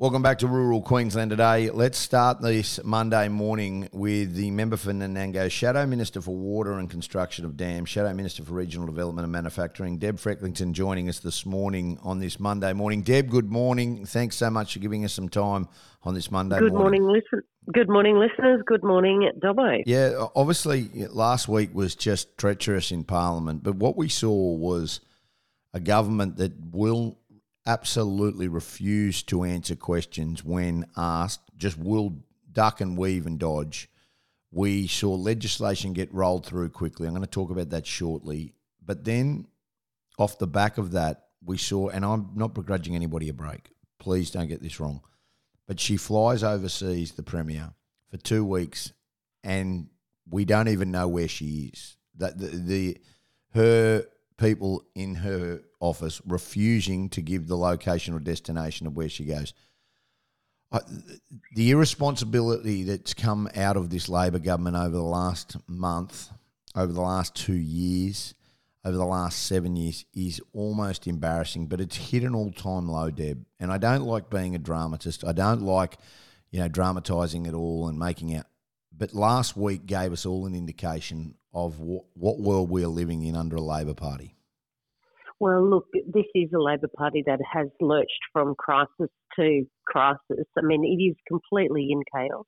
Welcome back to rural Queensland today. Let's start this Monday morning with the member for Nanango, Shadow Minister for Water and Construction of Dams, Shadow Minister for Regional Development and Manufacturing, Deb Frecklington, joining us this morning on this Monday morning. Deb, good morning. Thanks so much for giving us some time on this Monday good morning. morning. listen. Good morning, listeners. Good morning, Dobbo. Yeah, obviously, last week was just treacherous in Parliament, but what we saw was a government that will absolutely refuse to answer questions when asked, just will duck and weave and dodge. We saw legislation get rolled through quickly. I'm going to talk about that shortly. But then, off the back of that, we saw, and I'm not begrudging anybody a break, please don't get this wrong, but she flies overseas, the Premier, for two weeks, and we don't even know where she is. That the, the her people in her office refusing to give the location or destination of where she goes. The irresponsibility that's come out of this Labor government over the last month, over the last two years, over the last seven years is almost embarrassing, but it's hit an all time low, Deb. And I don't like being a dramatist. I don't like, you know, dramatising it all and making out. But last week gave us all an indication of what world we are living in under a Labor Party. Well, look, this is a Labor Party that has lurched from crisis to crisis. I mean, it is completely in chaos.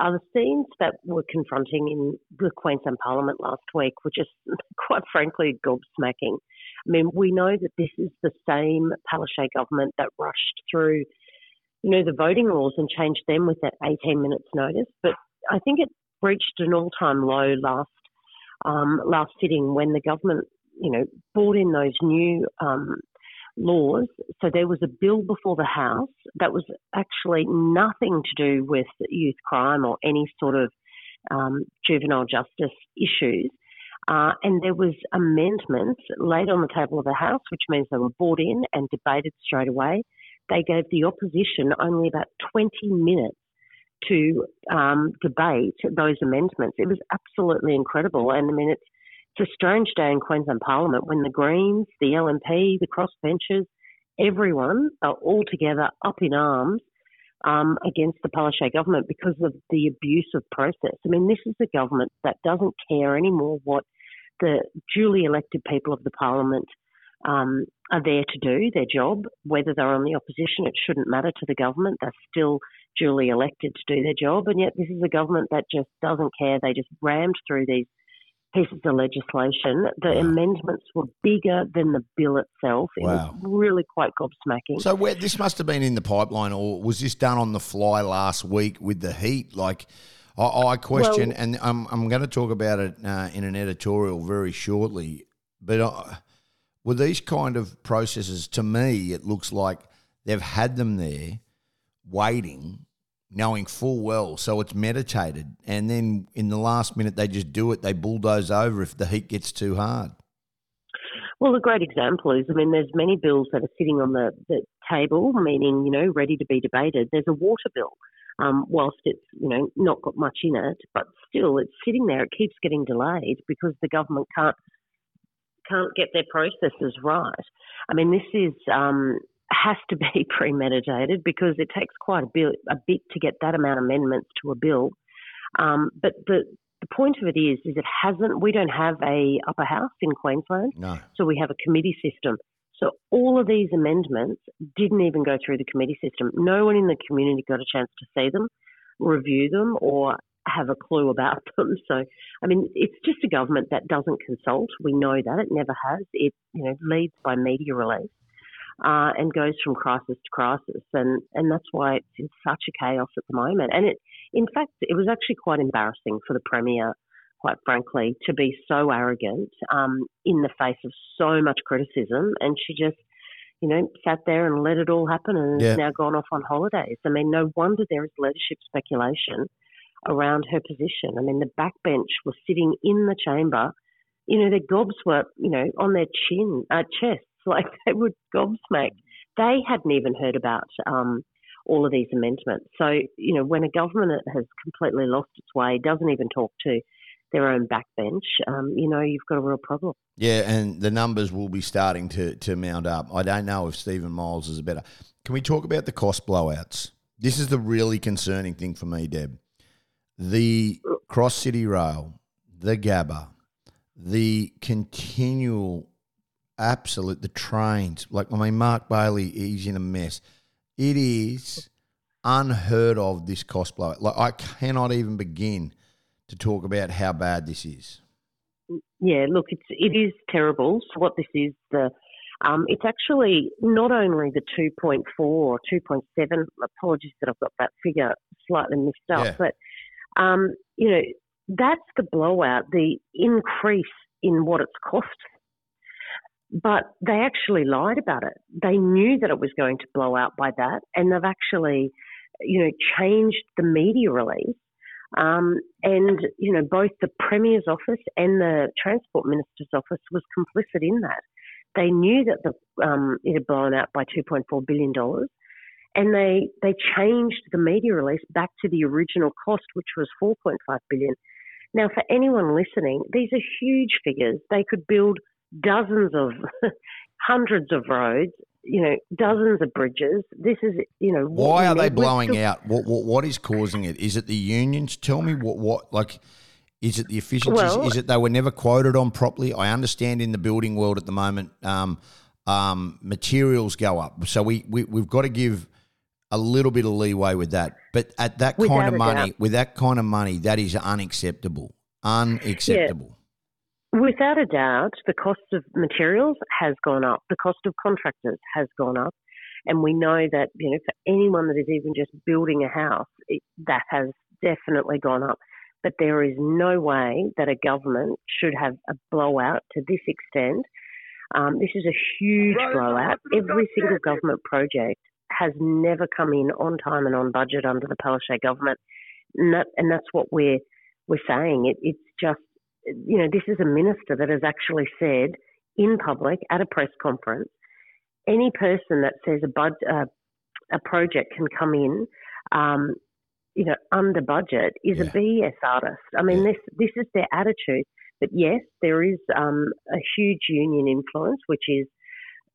Uh, the scenes that were confronting in the Queensland Parliament last week were just, quite frankly, gobsmacking. I mean, we know that this is the same Palaszczuk government that rushed through, you know, the voting laws and changed them with that 18 minutes notice. But I think it reached an all-time low last um, last sitting when the government you know, brought in those new um, laws. So there was a bill before the House that was actually nothing to do with youth crime or any sort of um, juvenile justice issues. Uh, and there was amendments laid on the table of the House, which means they were brought in and debated straight away. They gave the opposition only about 20 minutes to um, debate those amendments. It was absolutely incredible. And I mean, it's it's a strange day in Queensland Parliament when the Greens, the LNP, the crossbenchers, everyone are all together up in arms um, against the Palaszczuk government because of the abuse of process. I mean, this is a government that doesn't care anymore what the duly elected people of the parliament um, are there to do their job. Whether they're on the opposition, it shouldn't matter to the government. They're still duly elected to do their job, and yet this is a government that just doesn't care. They just rammed through these pieces of legislation. The wow. amendments were bigger than the bill itself. It wow. was really quite gobsmacking. So where, this must have been in the pipeline, or was this done on the fly last week with the heat? Like, I, I question, well, and I'm, I'm going to talk about it uh, in an editorial very shortly, but uh, with these kind of processes, to me, it looks like they've had them there waiting knowing full well. So it's meditated. And then in the last minute, they just do it. They bulldoze over if the heat gets too hard. Well, a great example is, I mean, there's many bills that are sitting on the, the table, meaning, you know, ready to be debated. There's a water bill, um, whilst it's, you know, not got much in it, but still it's sitting there. It keeps getting delayed because the government can't can't get their processes right. I mean, this is um, has to be premeditated because it takes quite a bit, a bit to get that amount of amendments to a bill. Um, but the the point of it is, is it hasn't. We don't have a upper house in Queensland, no. so we have a committee system. So all of these amendments didn't even go through the committee system. No one in the community got a chance to see them, review them, or have a clue about them. So, I mean, it's just a government that doesn't consult. We know that it never has. It you know leads by media release uh, and goes from crisis to crisis, and and that's why it's in such a chaos at the moment. And it, in fact, it was actually quite embarrassing for the premier, quite frankly, to be so arrogant um, in the face of so much criticism, and she just. You know, sat there and let it all happen and yeah. has now gone off on holidays. I mean, no wonder there is leadership speculation around her position. I mean, the backbench was sitting in the chamber. You know, their gobs were, you know, on their chin, uh, chests like they were gobsmacked. They hadn't even heard about um, all of these amendments. So, you know, when a government has completely lost its way, doesn't even talk to their own backbench, um, you know, you've got a real problem. Yeah, and the numbers will be starting to, to mount up. I don't know if Steven Miles is a better. Can we talk about the cost blowouts? This is the really concerning thing for me, Deb. The Cross City Rail, the Gabba, the continual absolute the trains. Like I mean, Mark Bailey, he's in a mess. It is unheard of this cost blow. Like I cannot even begin to talk about how bad this is. Yeah, look, it's it is terrible. So what this is the um, it's actually not only the 2.4 or 2.7. Apologies that I've got that figure slightly mixed up, yeah. but um, you know that's the blowout, the increase in what it's cost. But they actually lied about it. They knew that it was going to blow out by that, and they've actually, you know, changed the media release. Um, and you know, both the Premier's office and the Transport Minister's office was complicit in that. They knew that the, um, it had blown out by $2.4 billion and they, they changed the media release back to the original cost, which was 4.5 billion. Now, for anyone listening, these are huge figures. They could build dozens of, hundreds of roads, you know, dozens of bridges. This is, you know, why are they blowing out? What, what what is causing it? Is it the unions? Tell me what what like is it the efficiencies? Well, is it they were never quoted on properly? I understand in the building world at the moment, um, um, materials go up, so we, we we've got to give a little bit of leeway with that. But at that kind of money, doubt. with that kind of money, that is unacceptable. Unacceptable. Yeah. Without a doubt, the cost of materials has gone up. The cost of contractors has gone up. And we know that, you know, for anyone that is even just building a house, it, that has definitely gone up. But there is no way that a government should have a blowout to this extent. Um, this is a huge blowout. Every single government project has never come in on time and on budget under the Palaszczuk government, and, that, and that's what we're we're saying. It, it's just you know this is a minister that has actually said in public at a press conference, any person that says a bud, uh, a project can come in um, you know, under budget is yeah. a BS artist. I mean, yeah. this this is their attitude. But yes, there is um, a huge union influence, which is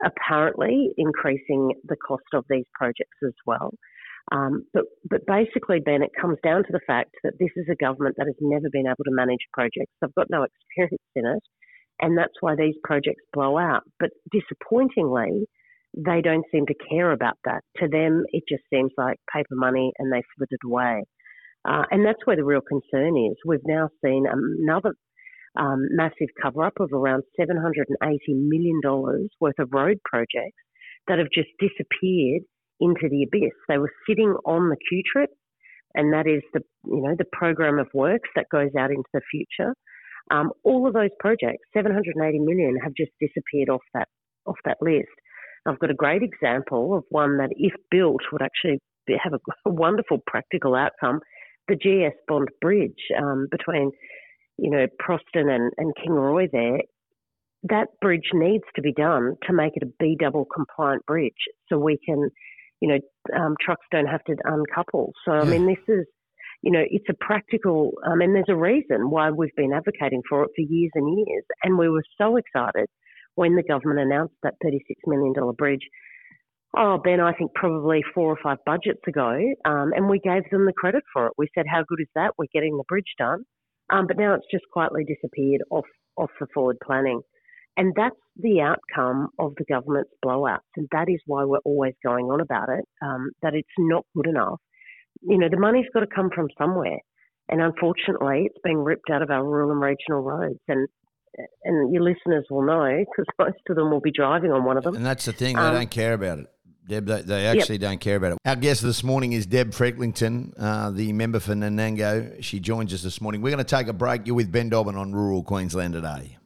apparently increasing the cost of these projects as well. Um, but but basically, Ben, it comes down to the fact that this is a government that has never been able to manage projects. They've got no experience in it, and that's why these projects blow out. But disappointingly, they don't seem to care about that. To them, it just seems like paper money and they flit it away. Uh, and that's where the real concern is. We've now seen another um, massive cover up of around $780 million worth of road projects that have just disappeared into the abyss. They were sitting on the Q trip, and that is the you know the program of works that goes out into the future. Um, all of those projects, 780 million, have just disappeared off that off that list. I've got a great example of one that, if built, would actually have a, a wonderful practical outcome. The GS Bond Bridge um, between, you know, Proston and, and Kingaroy there, that bridge needs to be done to make it a B double compliant bridge so we can, you know, um, trucks don't have to uncouple. So, I mean, this is, you know, it's a practical, um, and there's a reason why we've been advocating for it for years and years. And we were so excited when the government announced that $36 million bridge. Oh, Ben, I think probably four or five budgets ago, um, and we gave them the credit for it. We said, "How good is that? We're getting the bridge done," um, but now it's just quietly disappeared off off the forward planning, and that's the outcome of the government's blowouts, and that is why we're always going on about it. Um, that it's not good enough. You know, the money's got to come from somewhere, and unfortunately, it's being ripped out of our rural and regional roads, and and your listeners will know because most of them will be driving on one of them. And that's the thing; they um, don't care about it. Deb, they, they actually yep. don't care about it. Our guest this morning is Deb Frecklington, uh, the member for Nanango. She joins us this morning. We're going to take a break. You're with Ben Dobbin on Rural Queensland today.